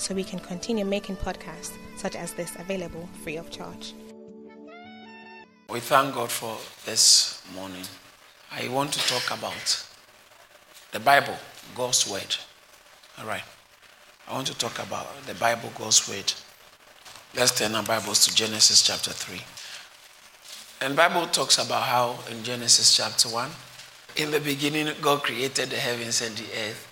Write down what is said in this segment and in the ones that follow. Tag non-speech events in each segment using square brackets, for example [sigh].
so we can continue making podcasts such as this available free of charge. We thank God for this morning. I want to talk about the Bible, God's Word. All right. I want to talk about the Bible, God's Word. Let's turn our Bibles to Genesis chapter 3. And Bible talks about how in Genesis chapter 1, in the beginning God created the heavens and the earth.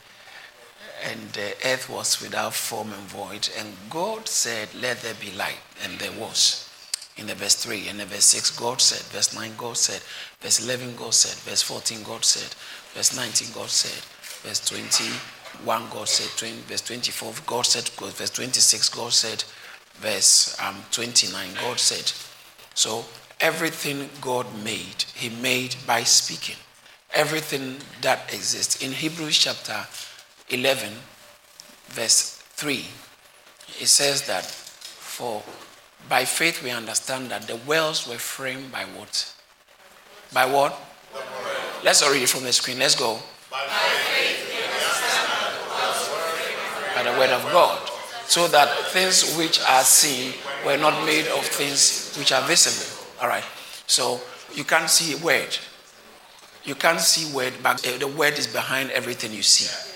And the earth was without form and void. And God said, Let there be light. And there was. In the verse 3 and the verse 6, God said. Verse 9, God said. Verse 11, God said. Verse 14, God said. Verse 19, God said. Verse 21, God said. 20, verse 24, God said. Verse 26, God said. Verse um, 29, God said. So everything God made, He made by speaking. Everything that exists. In Hebrews chapter 11, verse 3, it says that for by faith we understand that the wells were framed by what? By what? Let's read it from the screen. Let's go. By, faith we understand. by the word of God. So that things which are seen were not made of things which are visible. All right. So you can't see a word. You can't see word, but the word is behind everything you see.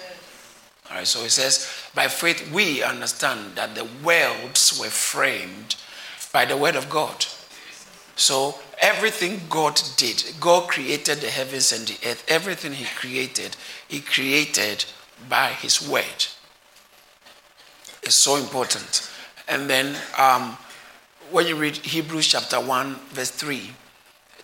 All right. So it says, by faith we understand that the worlds were framed by the word of God. So everything God did, God created the heavens and the earth. Everything He created, He created by His word. It's so important. And then um, when you read Hebrews chapter 1, verse 3,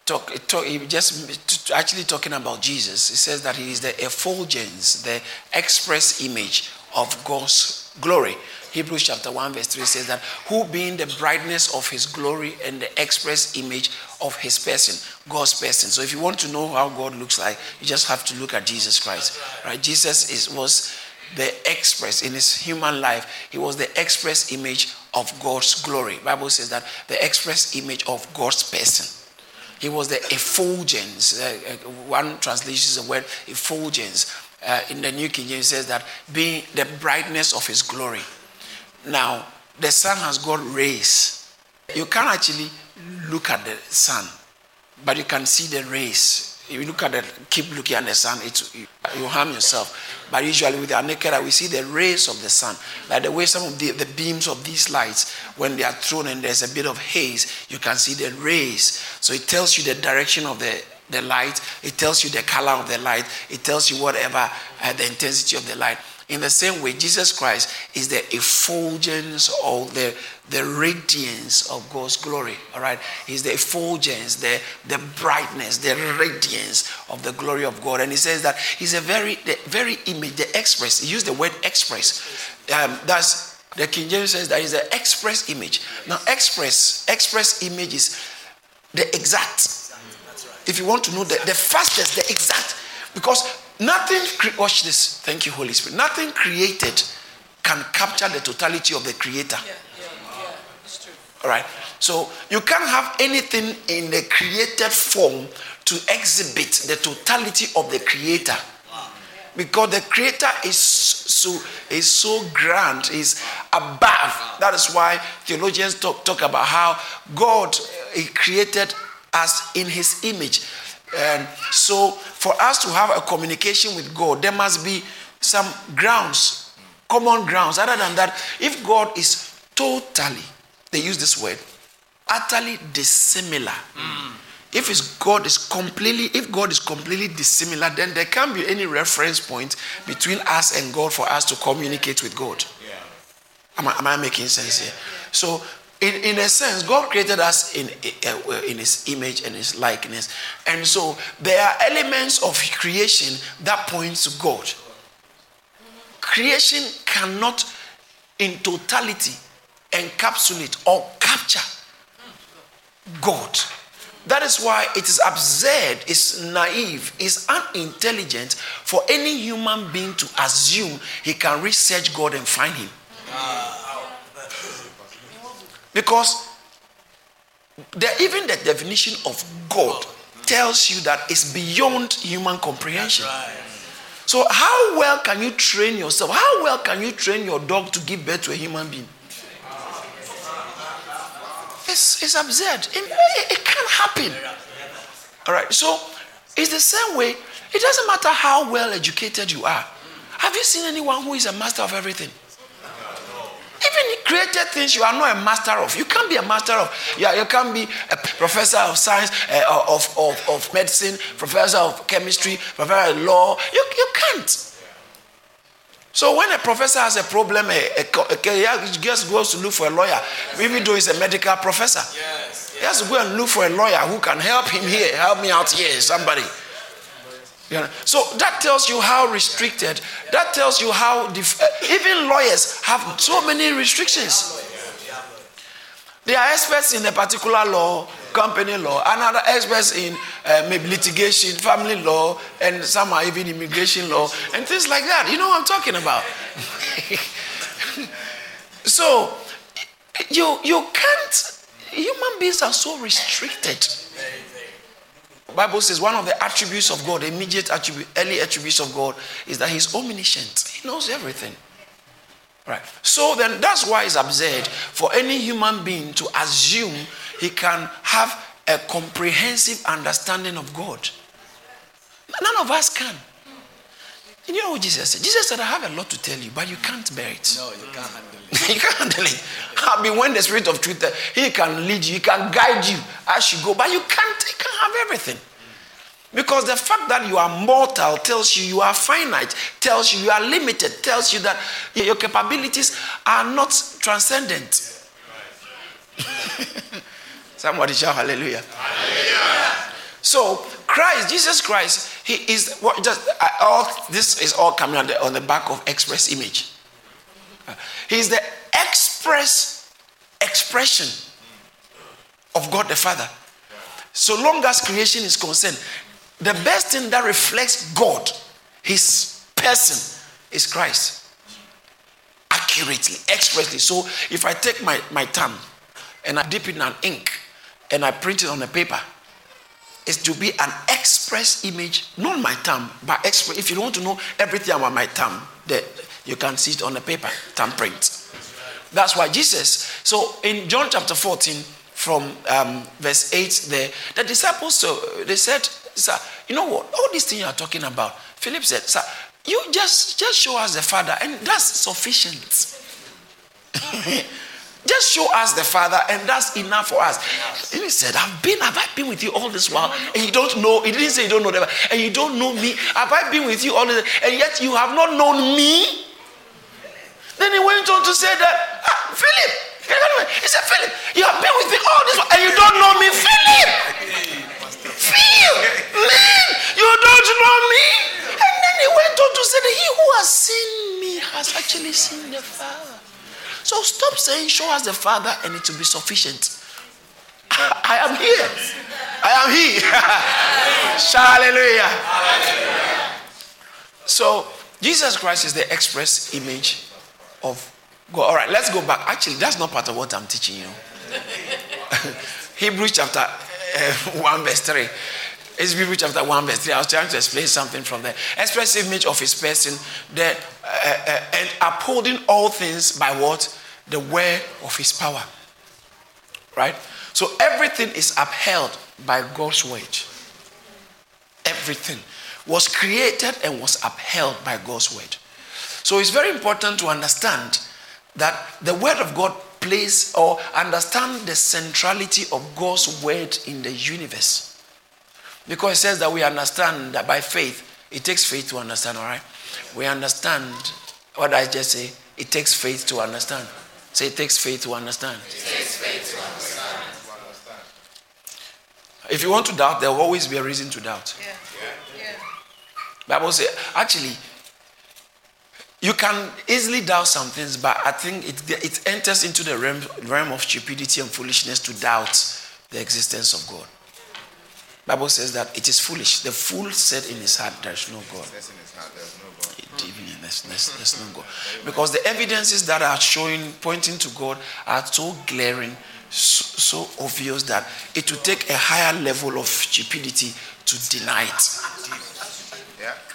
talk, talk, just actually talking about Jesus. It says that he is the effulgence, the express image of God's glory. Hebrews chapter 1, verse 3 says that, who being the brightness of his glory and the express image of his person, God's person. So if you want to know how God looks like, you just have to look at Jesus Christ. Right? Jesus is was the express in his human life, he was the express image of God's glory. Bible says that the express image of God's person. He was the effulgence. Uh, uh, one translation is the word effulgence. Uh, in the New King James says that being the brightness of his glory. Now, the sun has got rays. You can't actually look at the sun, but you can see the rays. If you look at the, keep looking at the sun, it, you, you harm yourself. But usually with our naked eye, we see the rays of the sun. Like the way some of the, the beams of these lights, when they are thrown and there's a bit of haze, you can see the rays. So it tells you the direction of the, the light, it tells you the color of the light, it tells you whatever uh, the intensity of the light. In the same way, Jesus Christ is the effulgence or the, the radiance of God's glory. All right. He's the effulgence, the, the brightness, the radiance of the glory of God. And he says that he's a very, the very image, the express. He used the word express. Um, that's the King James says that is the express image. Now, express, express image is the exact. If you want to know the, the fastest, the exact. Because Nothing, watch this. Thank you, Holy Spirit. Nothing created can capture the totality of the Creator. Yeah, yeah, yeah. It's true. All right. So you can't have anything in the created form to exhibit the totality of the Creator. Because the Creator is so is so grand, is above. That is why theologians talk, talk about how God he created us in His image. And so, for us to have a communication with God, there must be some grounds, common grounds. Other than that, if God is totally, they use this word, utterly dissimilar. Mm. If God is completely, if God is completely dissimilar, then there can't be any reference point between us and God for us to communicate with God. Yeah. Am, I, am I making sense here? So in, in a sense, God created us in, eh, eh, in His image and His likeness. And so there are elements of creation that point to God. Creation cannot, in totality, encapsulate or capture God. That is why it is absurd, it's naive, it's unintelligent for any human being to assume he can research God and find him. Ah. Because the, even the definition of God tells you that it's beyond human comprehension. So, how well can you train yourself? How well can you train your dog to give birth to a human being? It's, it's absurd. It, it, it can't happen. All right. So it's the same way. It doesn't matter how well educated you are. Have you seen anyone who is a master of everything? Even created things you are not a master of. You can't be a master of. Yeah, you can't be a professor of science, uh, of, of, of medicine, professor of chemistry, professor of law. You, you can't. So when a professor has a problem, a, a, a, he just goes to look for a lawyer, even though he's a medical professor. Yes, yes. He has to go and look for a lawyer who can help him here, help me out here, somebody. So that tells you how restricted, that tells you how, def- uh, even lawyers have so many restrictions. They are experts in a particular law, company law, and other experts in uh, maybe litigation, family law, and some are even immigration law, and things like that. You know what I'm talking about? [laughs] so, you, you can't, human beings are so restricted. Bible says one of the attributes of God, immediate attribute, early attributes of God, is that He's omniscient. He knows everything. Right. So then that's why it's absurd for any human being to assume he can have a comprehensive understanding of God. None of us can. You know what Jesus said? Jesus said, I have a lot to tell you, but you can't bear it. No, you can't handle it. [laughs] you can't handle it. I mean, when the Spirit of truth, uh, He can lead you, He can guide you as you go, but you can't, you can't have everything. Because the fact that you are mortal tells you you are finite, tells you you are limited, tells you that your capabilities are not transcendent. [laughs] Somebody shout hallelujah. hallelujah. So Christ, Jesus Christ, He is what just uh, all this is all coming on the, on the back of express image. He is the express expression of God the Father. So long as creation is concerned, the best thing that reflects God, his person, is Christ. Accurately, expressly. So if I take my, my thumb and I dip it in an ink and I print it on a paper, it's to be an express image, not my thumb, but express. If you want to know everything about my thumb, you can see it on the paper, thumb print. That's why Jesus. So in John chapter 14, from um, verse 8 there, the disciples, so they said, Sir, you know what? All these things you are talking about, Philip said, Sir, you just, just show us the Father, and that's sufficient. [laughs] just show us the Father, and that's enough for us. And he said, I've been, have I been with you all this while? And you don't know, he didn't say you don't know them, and you don't know me. Have I been with you all this, and yet you have not known me? Then he went on to say that, ah, Philip, he said, Philip, you have been with me all this while, and you don't know me, Philip. Feel, man, you don't know me. And then he went on to say that he who has seen me has actually seen the Father. So stop saying, show us the Father and it will be sufficient. I am here. I am here. [laughs] Hallelujah. So Jesus Christ is the express image of God. All right, let's go back. Actually, that's not part of what I'm teaching you. [laughs] Hebrews chapter uh, [laughs] 1 verse 3. It's Hebrews chapter 1 verse 3. I was trying to explain something from the expressive image of his person, the, uh, uh, and upholding all things by what? The word of his power. Right? So everything is upheld by God's word. Everything was created and was upheld by God's word. So it's very important to understand that the word of God place or understand the centrality of God's word in the universe. Because it says that we understand that by faith, it takes faith to understand, all right? We understand, what I just say? It takes faith to understand. Say, it takes faith to understand. It takes faith to understand. If you want to doubt, there will always be a reason to doubt. Yeah. Yeah. Bible says, actually, you can easily doubt some things, but I think it, it enters into the realm, realm of stupidity and foolishness to doubt the existence of God. Bible says that it is foolish. The fool said in his heart, "There is no God." There's, there's, there's no God. Because the evidences that are showing, pointing to God, are so glaring, so, so obvious that it would take a higher level of stupidity to deny it.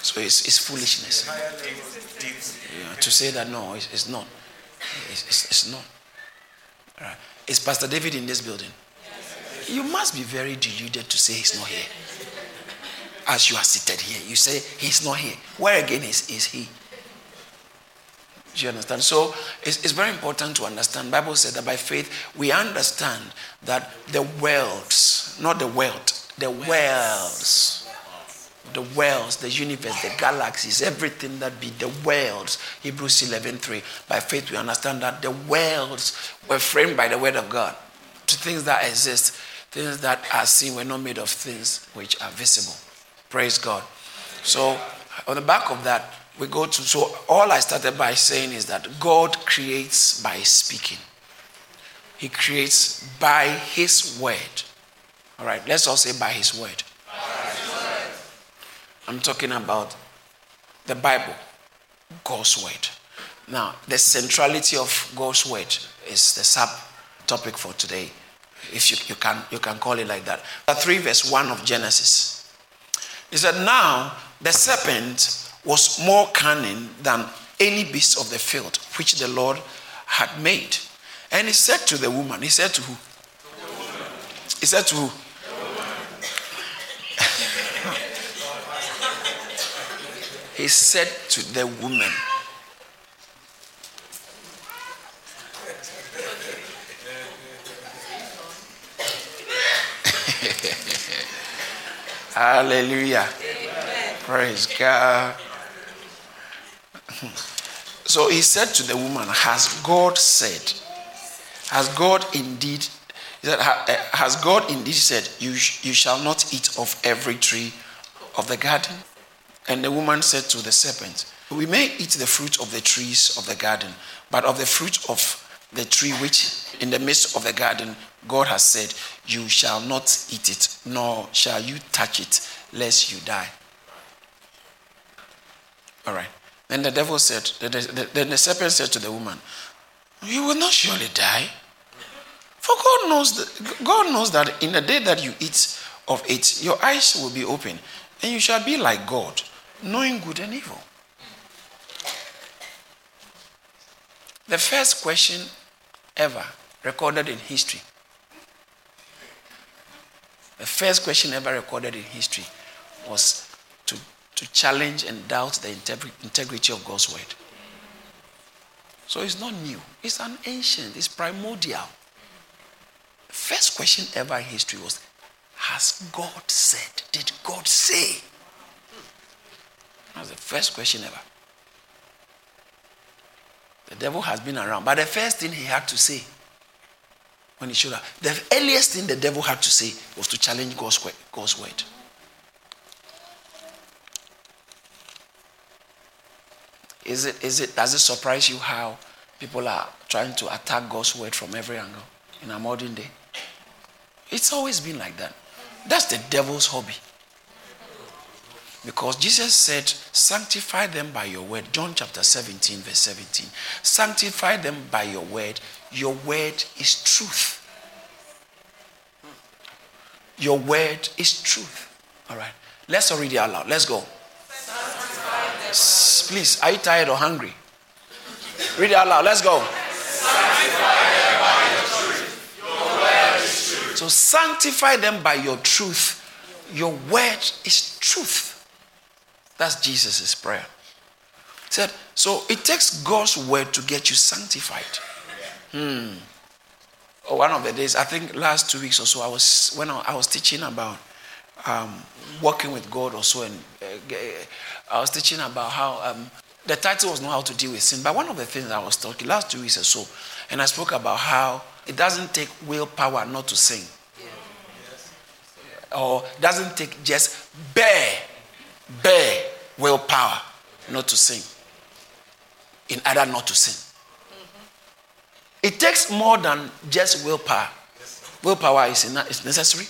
So it's, it's foolishness. Yeah, to say that no, it's, it's not. It's, it's, it's not. Right. Is Pastor David in this building? You must be very deluded to say he's not here. As you are seated here, you say he's not here. Where again is, is he? Do you understand? So it's, it's very important to understand. Bible said that by faith we understand that the worlds, not the world, the worlds, the worlds, the universe, the galaxies, everything that be the worlds. Hebrews 11:3. By faith we understand that the worlds were framed by the word of God. To things that exist, things that are seen were not made of things which are visible. Praise God. So on the back of that, we go to so all I started by saying is that God creates by speaking. He creates by his word. All right, let's all say by his word. By his word. I'm talking about the Bible, God's word. Now, the centrality of God's word is the sub topic for today. If you, you can you can call it like that. 3 verse 1 of Genesis. He said, Now the serpent was more cunning than any beast of the field which the Lord had made. And he said to the woman, He said to who? He said to who? [laughs] he said to the woman, Hallelujah. Amen. Praise God. So he said to the woman, Has God said, has God indeed, said, eh, has God indeed said, you, you shall not eat of every tree of the garden? And the woman said to the serpent, We may eat the fruit of the trees of the garden, but of the fruit of the tree which in the midst of the garden God has said, You shall not eat it, nor shall you touch it, lest you die. All right. Then the devil said, then the serpent said to the woman, You will not surely die. For God knows that, God knows that in the day that you eat of it, your eyes will be open, and you shall be like God, knowing good and evil. The first question ever recorded in history. The first question ever recorded in history was to challenge and doubt the integrity of God's word. So it's not new, it's an ancient, it's primordial. The first question ever in history was Has God said? Did God say? That was the first question ever. The devil has been around, but the first thing he had to say when he showed up, the earliest thing the devil had to say was to challenge God's, God's word. Is it, is it, does it surprise you how people are trying to attack God's word from every angle in our modern day? It's always been like that. That's the devil's hobby. Because Jesus said, Sanctify them by your word. John chapter 17, verse 17. Sanctify them by your word. Your word is truth. Your word is truth. All right. Let's all read it out loud. Let's go. Please, are you tired or hungry? Read it out loud. Let's go. So sanctify them by your truth. Your word is truth. That's Jesus' prayer. He said, so it takes God's word to get you sanctified. Hmm. Oh, one of the days, I think last two weeks or so, I was when I, was teaching about um, working with God or so, and uh, I was teaching about how um, the title was not how to deal with sin, but one of the things I was talking last two weeks or so, and I spoke about how it doesn't take willpower not to sin, or doesn't take just bear, bare willpower not to sin. in order not to sin. It takes more than just willpower. Willpower is, enough, is necessary,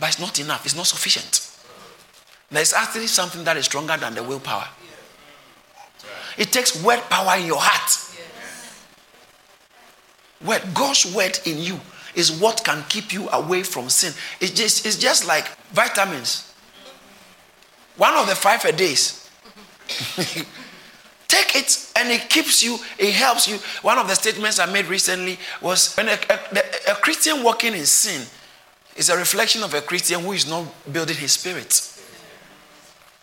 but it's not enough, it's not sufficient. There's actually something that is stronger than the willpower. It takes word power in your heart. Word, God's word in you is what can keep you away from sin. It's just, it's just like vitamins. One of the five a days. [laughs] Take it and it keeps you, it helps you. One of the statements I made recently was when a, a, a Christian walking in sin is a reflection of a Christian who is not building his spirit.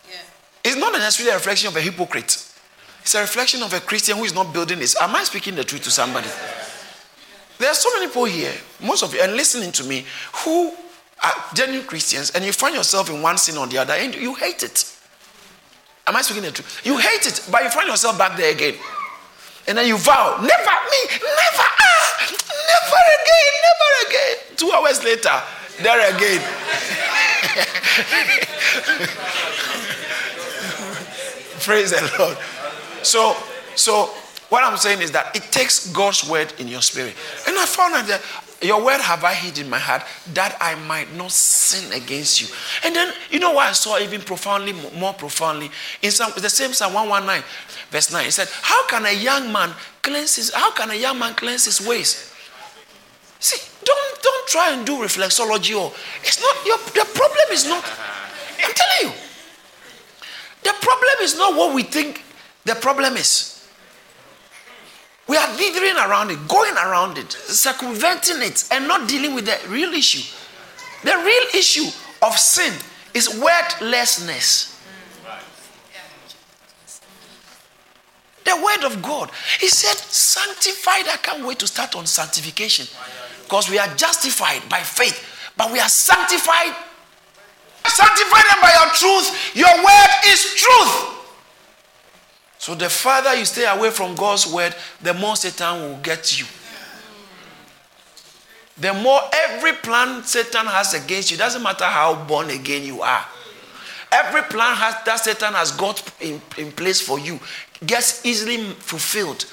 Yeah. It's not necessarily a reflection of a hypocrite. It's a reflection of a Christian who is not building his. Am I speaking the truth to somebody? There are so many people here, most of you, and listening to me, who are genuine Christians, and you find yourself in one sin or the other, and you hate it. Am I speaking the truth? You hate it, but you find yourself back there again. And then you vow, never me, never, ah, never again, never again. Two hours later, there again. [laughs] Praise the Lord. So, so what I'm saying is that it takes God's word in your spirit. And I found that your word have I hid in my heart that I might not sin against you. And then, you know what I saw even profoundly, more profoundly? In some, the same Psalm 119, verse 9, it said, How can a young man cleanse his, how can a young man cleanse his ways? See, don't, don't try and do reflexology or, it's not, your, the problem is not, I'm telling you, the problem is not what we think the problem is. We are dithering around it, going around it, circumventing it, and not dealing with the real issue. The real issue of sin is wordlessness. The word of God. He said, sanctified. I can't wait to start on sanctification. Because we are justified by faith, but we are sanctified. Sanctify them by your truth. Your word is truth. So the farther you stay away from God's word, the more Satan will get you. The more every plan Satan has against you, doesn't matter how born again you are. Every plan has, that Satan has got in, in place for you gets easily fulfilled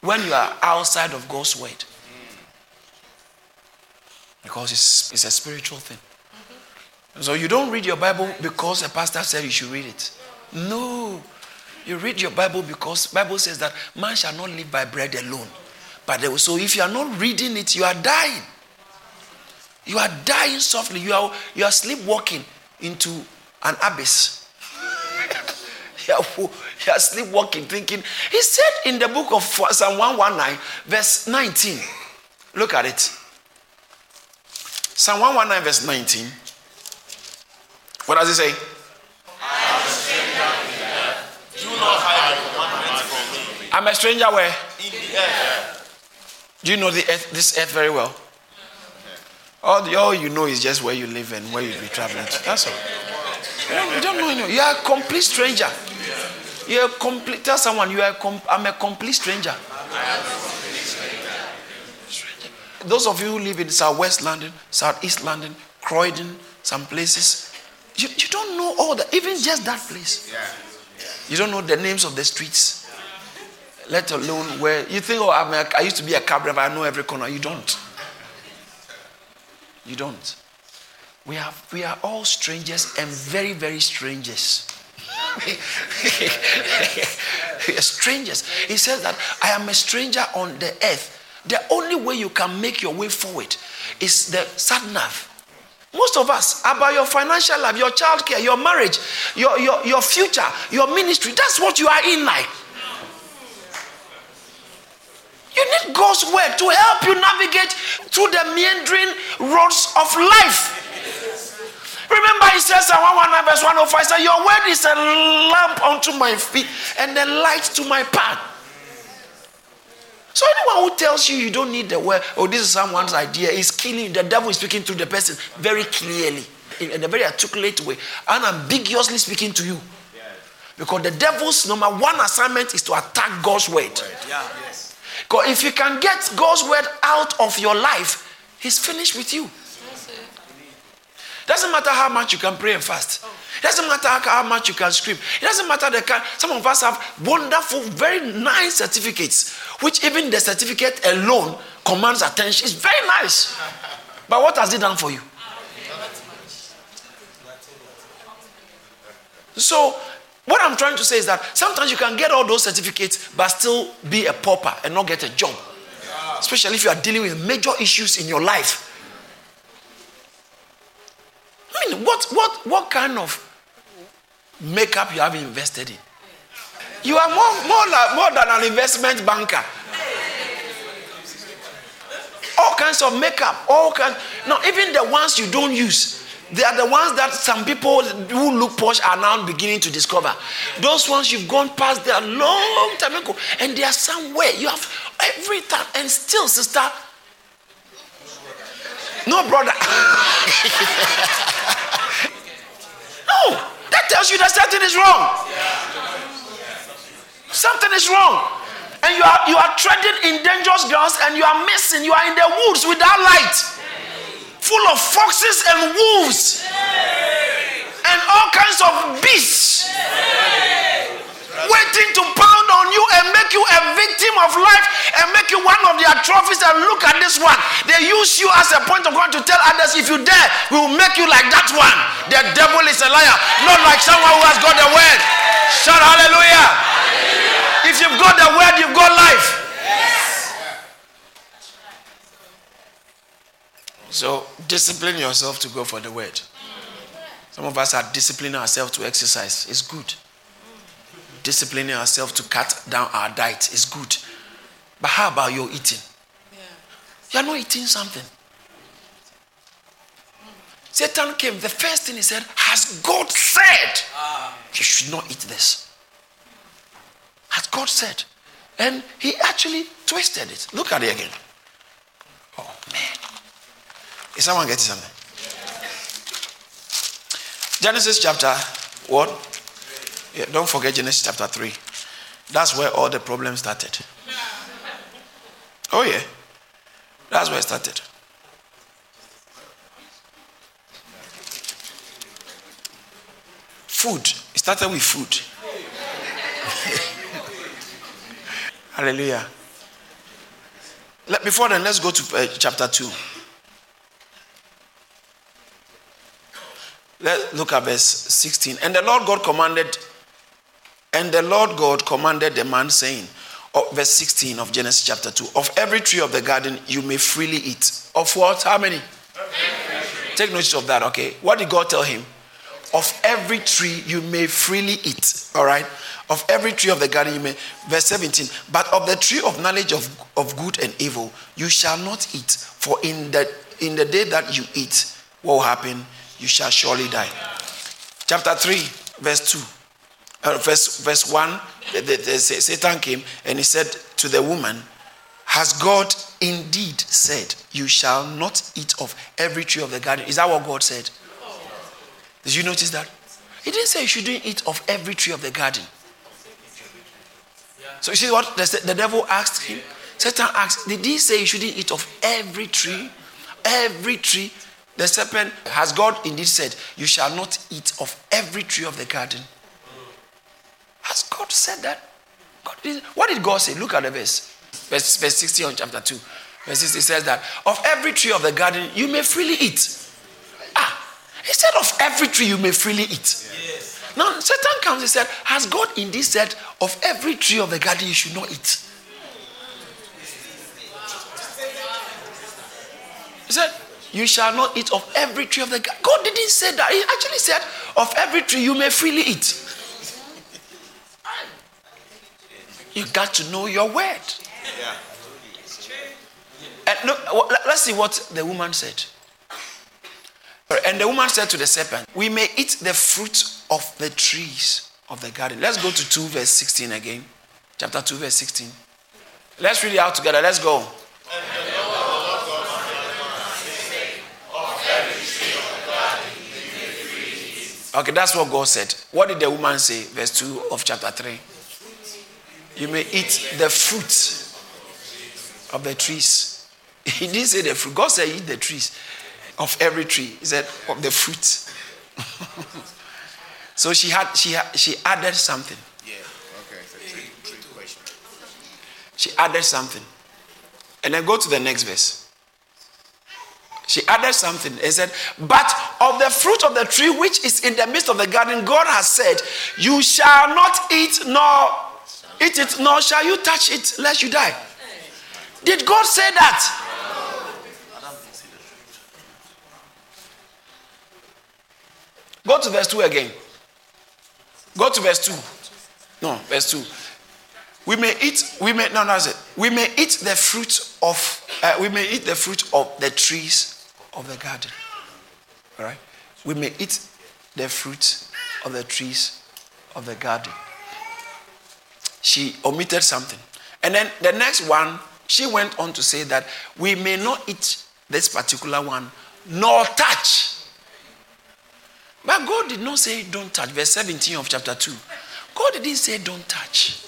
when you are outside of God's word. Because it's, it's a spiritual thing. So you don't read your Bible because a pastor said you should read it. No. You read your Bible because Bible says that man shall not live by bread alone. But so if you are not reading it, you are dying. You are dying softly. You are you are sleepwalking into an abyss. [laughs] you, are, you are sleepwalking, thinking. He said in the book of Psalm 119, verse 19. Look at it. Psalm 119, verse 19. What does it say? I'm a stranger where? In the earth. Do you know the earth, this earth very well? All, the, all you know is just where you live and where you be traveling to. That's all. You don't, you don't know, you. You are a complete stranger. You're a complete, tell someone, you are a com, I'm a complete stranger. Those of you who live in Southwest London, Southeast London, Croydon, some places, you, you don't know all that, even just that place. You don't know the names of the streets let alone where you think, oh, I'm a, I used to be a cab driver, I know every corner. You don't. You don't. We are, we are all strangers and very, very strangers. [laughs] we are strangers. He says that I am a stranger on the earth. The only way you can make your way forward is the satnav. Most of us, about your financial life, your child care, your marriage, your, your, your future, your ministry, that's what you are in life. You need God's word to help you navigate through the meandering roads of life. Remember, he says in 119 verse 105, said, Your word is a lamp unto my feet and a light to my path. So anyone who tells you you don't need the word, or oh, this is someone's idea, is killing The devil is speaking to the person very clearly, in a very articulate way, unambiguously speaking to you. Because the devil's number one assignment is to attack God's word. Yeah. Because if you can get God's word out of your life, He's finished with you. Doesn't matter how much you can pray and fast. doesn't matter how much you can scream. It doesn't matter the kind. Some of us have wonderful, very nice certificates, which even the certificate alone commands attention. It's very nice. But what has it done for you? So, what I'm trying to say is that sometimes you can get all those certificates but still be a pauper and not get a job. Especially if you are dealing with major issues in your life. I mean, what, what, what kind of makeup you have invested in? You are more, more, like, more than an investment banker. All kinds of makeup, all kinds. No, even the ones you don't use. They are the ones that some people who look posh are now beginning to discover. Those ones you've gone past there a long time ago, and they are somewhere. You have every time, and still, sister. No, brother. [laughs] no, that tells you that something is wrong. Something is wrong. And you are you are treading in dangerous grounds and you are missing. You are in the woods without light full of foxes and wolves and all kinds of beasts waiting to pound on you and make you a victim of life and make you one of their trophies. And look at this one. They use you as a point of contact to tell others if you dare, we will make you like that one. The devil is a liar, not like someone who has got the word. Shout hallelujah. hallelujah. If you've got the word, you've got life. So discipline yourself to go for the word. Some of us are disciplining ourselves to exercise. It's good. Disciplining ourselves to cut down our diet is good. But how about your eating? You're not eating something. Satan came. The first thing he said, Has God said ah. you should not eat this? Has God said? And he actually twisted it. Look at it again. Oh, man. Is someone getting something? Genesis chapter what? Yeah, don't forget Genesis chapter 3. That's where all the problems started. Oh, yeah. That's where it started. Food. It started with food. [laughs] Hallelujah. Let, Before then, let's go to uh, chapter 2. Let's look at verse 16. And the Lord God commanded, and the Lord God commanded the man, saying, oh, verse 16 of Genesis chapter 2, of every tree of the garden you may freely eat. Of what? How many? Take notice of that, okay? What did God tell him? Of every tree you may freely eat. All right? Of every tree of the garden you may. Verse 17. But of the tree of knowledge of, of good and evil you shall not eat. For in the in the day that you eat, what will happen? you shall surely die. Chapter 3, verse 2. Uh, verse, verse 1, the, the, the, Satan came and he said to the woman, Has God indeed said, You shall not eat of every tree of the garden? Is that what God said? Did you notice that? He didn't say you shouldn't eat of every tree of the garden. So you see what the, the devil asked him? Satan asked, Did he say you shouldn't eat of every tree? Every tree the serpent, has God indeed said, You shall not eat of every tree of the garden? Has God said that? God did, what did God say? Look at the verse. Verse, verse 60 on chapter 2. Verse 60 says that, Of every tree of the garden you may freely eat. Ah, he said, Of every tree you may freely eat. Yes. Now, Satan comes and said, Has God indeed said, Of every tree of the garden you should not eat? He said, you shall not eat of every tree of the garden. God didn't say that. He actually said, Of every tree you may freely eat. You got to know your word. Yeah. And look, let's see what the woman said. And the woman said to the serpent, We may eat the fruit of the trees of the garden. Let's go to 2 verse 16 again. Chapter 2, verse 16. Let's read it out together. Let's go. Okay, that's what God said. What did the woman say? Verse 2 of chapter 3. You may eat the fruit of the trees. [laughs] He didn't say the fruit. God said, eat the trees of every tree. He said, of the fruit. [laughs] So she had she had, she added something. Yeah. Okay. So trick, trick question. She added something. And then go to the next verse. She added something. He said, But of the fruit of the tree which is in the midst of the garden, God has said, You shall not eat nor eat it, nor shall you touch it, lest you die. Did God say that? Go to verse 2 again. Go to verse 2. No, verse 2. We may eat, we may, no, that's it. We may eat the fruit of, uh, we may eat the fruit of the trees of the garden. All right? We may eat the fruit of the trees of the garden. She omitted something. And then the next one, she went on to say that we may not eat this particular one, nor touch. But God did not say don't touch. Verse 17 of chapter 2. God didn't say don't touch.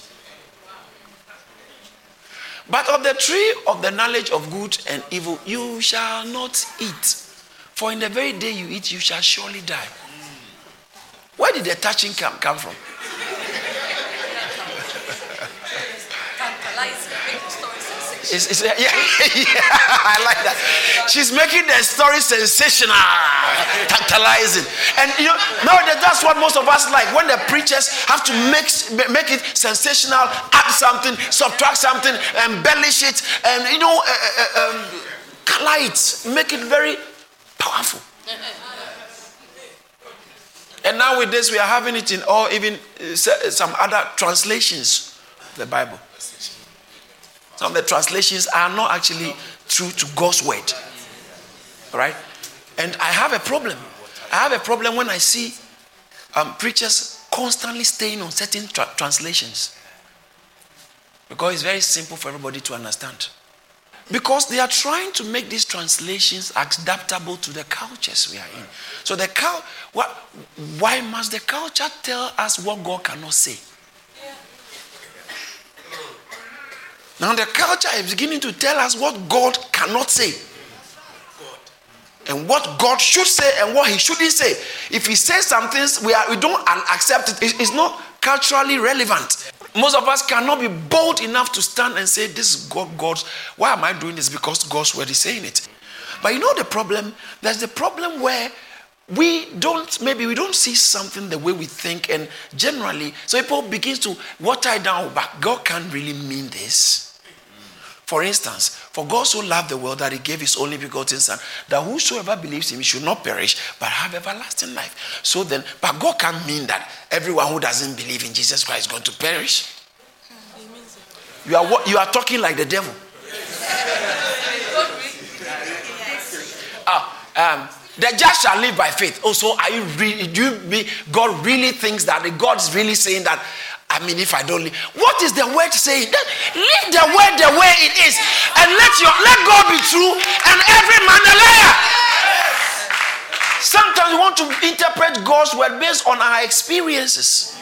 But of the tree of the knowledge of good and evil, you shall not eat. For in the very day you eat, you shall surely die. Where did the touching come, come from? It's, it's, yeah, [laughs] yeah, I like that. She's making the story sensational, tantalizing. And you know, nowadays that's what most of us like. When the preachers have to make, make it sensational, add something, subtract something, embellish it, and you know, uh, uh, uh um, color it, make it very powerful. And now with this, we are having it in all, even uh, some other translations the Bible. Some of the translations are not actually true to God's word. All right? And I have a problem. I have a problem when I see um, preachers constantly staying on certain tra- translations. Because it's very simple for everybody to understand. Because they are trying to make these translations adaptable to the cultures we are in. So the cow, why must the culture tell us what God cannot say? Now the culture is beginning to tell us what God cannot say. And what God should say and what he shouldn't say. If he says some things, we, are, we don't accept it. It's not culturally relevant. Most of us cannot be bold enough to stand and say, This is God, God's. Why am I doing this? Because God's word is saying it. But you know the problem? There's the problem where we don't maybe we don't see something the way we think and generally so people begins to water it down but god can't really mean this for instance, for God so loved the world that he gave his only begotten Son, that whosoever believes in him should not perish, but have everlasting life. So then, but God can't mean that everyone who doesn't believe in Jesus Christ is going to perish. You are, you are talking like the devil. ah, um, the just shall live by faith. Also, oh, are you really, do you, God really thinks that God is really saying that I mean, if I don't leave, what is the word saying? Then leave the word the way it is, and let your let God be true, and every man a liar. Sometimes we want to interpret God's word based on our experiences.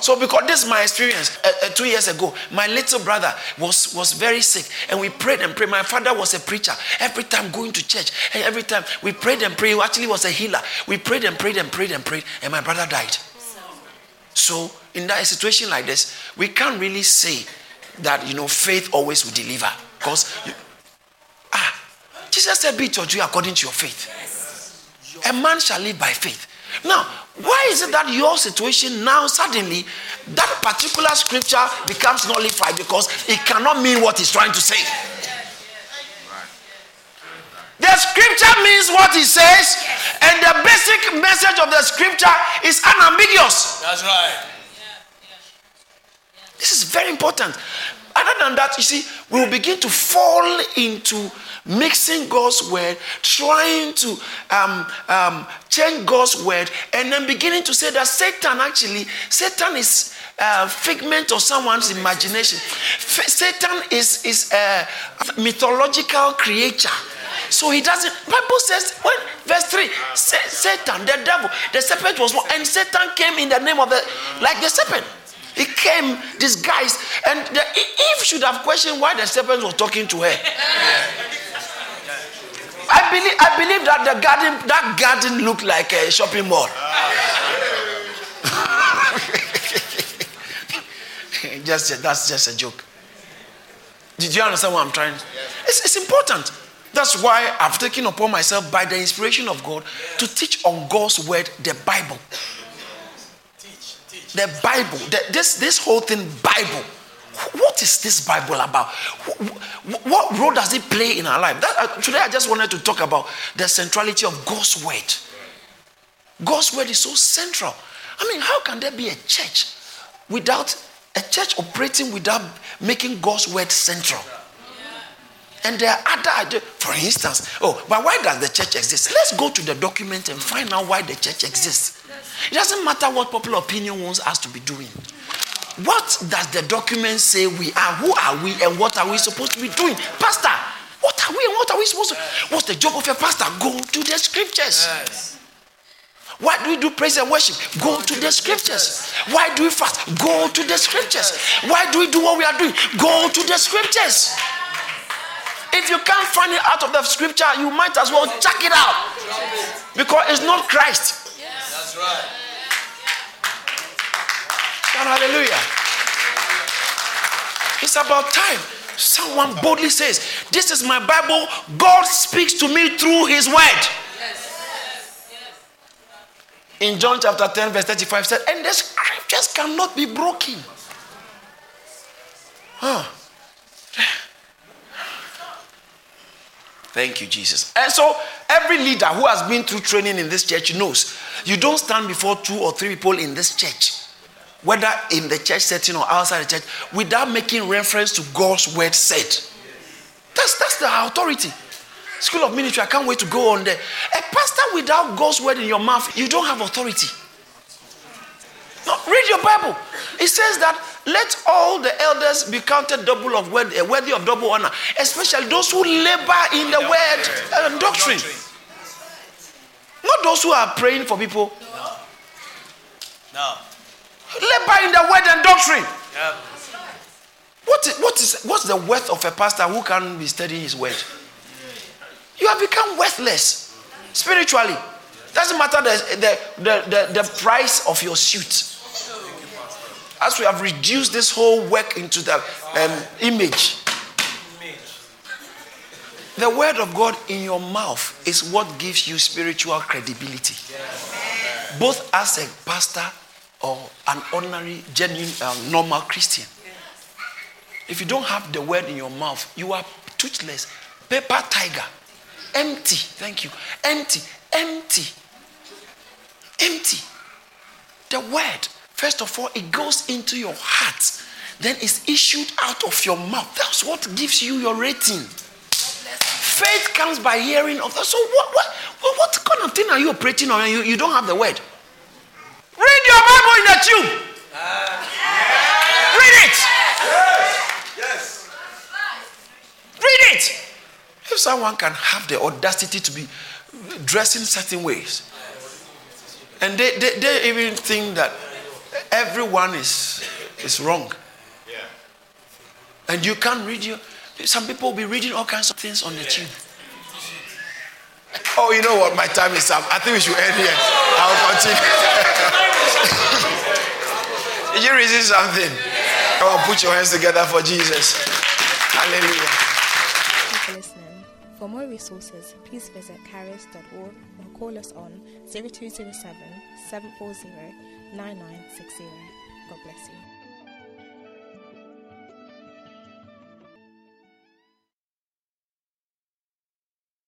So, because this is my experience, uh, uh, two years ago, my little brother was, was very sick, and we prayed and prayed. My father was a preacher. Every time going to church, and every time we prayed and prayed, he actually was a healer. We prayed and prayed and prayed and prayed, and my brother died. So, in that situation like this, we can't really say that you know faith always will deliver because ah, Jesus said, "Be you according to your faith." A man shall live by faith. Now, why is it that your situation now suddenly that particular scripture becomes nullified because it cannot mean what he's trying to say? The scripture means what it says, and the basic message of the scripture is unambiguous. That's right. This is very important. Other than that, you see, we will begin to fall into mixing God's word, trying to um, um, change God's word, and then beginning to say that Satan actually, Satan is a figment of someone's imagination. Satan is, is a mythological creature so he doesn't. Bible says when verse three, Satan, the devil, the serpent was born, and Satan came in the name of the like the serpent. He came disguised, and the, Eve should have questioned why the serpent was talking to her. I believe, I believe that the garden, that garden looked like a shopping mall. [laughs] just that's just a joke. Did you understand what I'm trying? It's, it's important. That's why I've taken upon myself by the inspiration of God to teach on God's word, the Bible. The Bible. The, this, this whole thing, Bible. What is this Bible about? What role does it play in our life? That, uh, today I just wanted to talk about the centrality of God's word. God's word is so central. I mean, how can there be a church without a church operating without making God's word central? And there are other, for instance, oh, but why does the church exist? Let's go to the document and find out why the church exists. It doesn't matter what popular opinion wants us to be doing. What does the document say we are? Who are we and what are we supposed to be doing? Pastor, what are we and what are we supposed to What's the job of a pastor? Go to the scriptures. Yes. Why do we do praise and worship? Go to the scriptures. Why do we fast? Go to the scriptures. Why do we do what we are doing? Go to the scriptures. If you can't find it out of the scripture, you might as well check it out. Because it's not Christ. That's right. And hallelujah. It's about time. Someone boldly says, This is my Bible. God speaks to me through his word. In John chapter 10, verse 35 said, And the scriptures cannot be broken. Huh. Thank you, Jesus. And so, every leader who has been through training in this church knows you don't stand before two or three people in this church, whether in the church setting or outside the church, without making reference to God's word said. That's, that's the authority. School of Ministry, I can't wait to go on there. A pastor without God's word in your mouth, you don't have authority. No, read your Bible. It says that let all the elders be counted double of worthy, uh, worthy of double honor, especially those who labor in the word and doctrine. Not those who are praying for people. No. no. Labor in the word and doctrine. Yep. What is, what is what's the worth of a pastor who can't be studying his word? You have become worthless spiritually. Doesn't matter the, the, the, the, the price of your suit as we have reduced this whole work into the um, image, the word of God in your mouth is what gives you spiritual credibility. Both as a pastor or an ordinary, genuine, um, normal Christian. If you don't have the word in your mouth, you are toothless, paper tiger, empty. Thank you. Empty, empty, empty. The word First of all, it goes into your heart, then it's issued out of your mouth. That's what gives you your rating. Faith comes by hearing of that. So, what, what, what kind of thing are you operating on? You, you don't have the word. Read your Bible in the tube. Read it. Yes. Read it. If someone can have the audacity to be dressed in certain ways, and they, they, they even think that everyone is, is wrong. And you can't read your. Some people will be reading all kinds of things on the tube. Oh, you know what? My time is up. I think we should end here. I'll continue. [laughs] Did you receive something? Come on, put your hands together for Jesus. Hallelujah. Thank you for listening. For more resources, please visit caris.org or call us on 0207 740 9960. God bless you.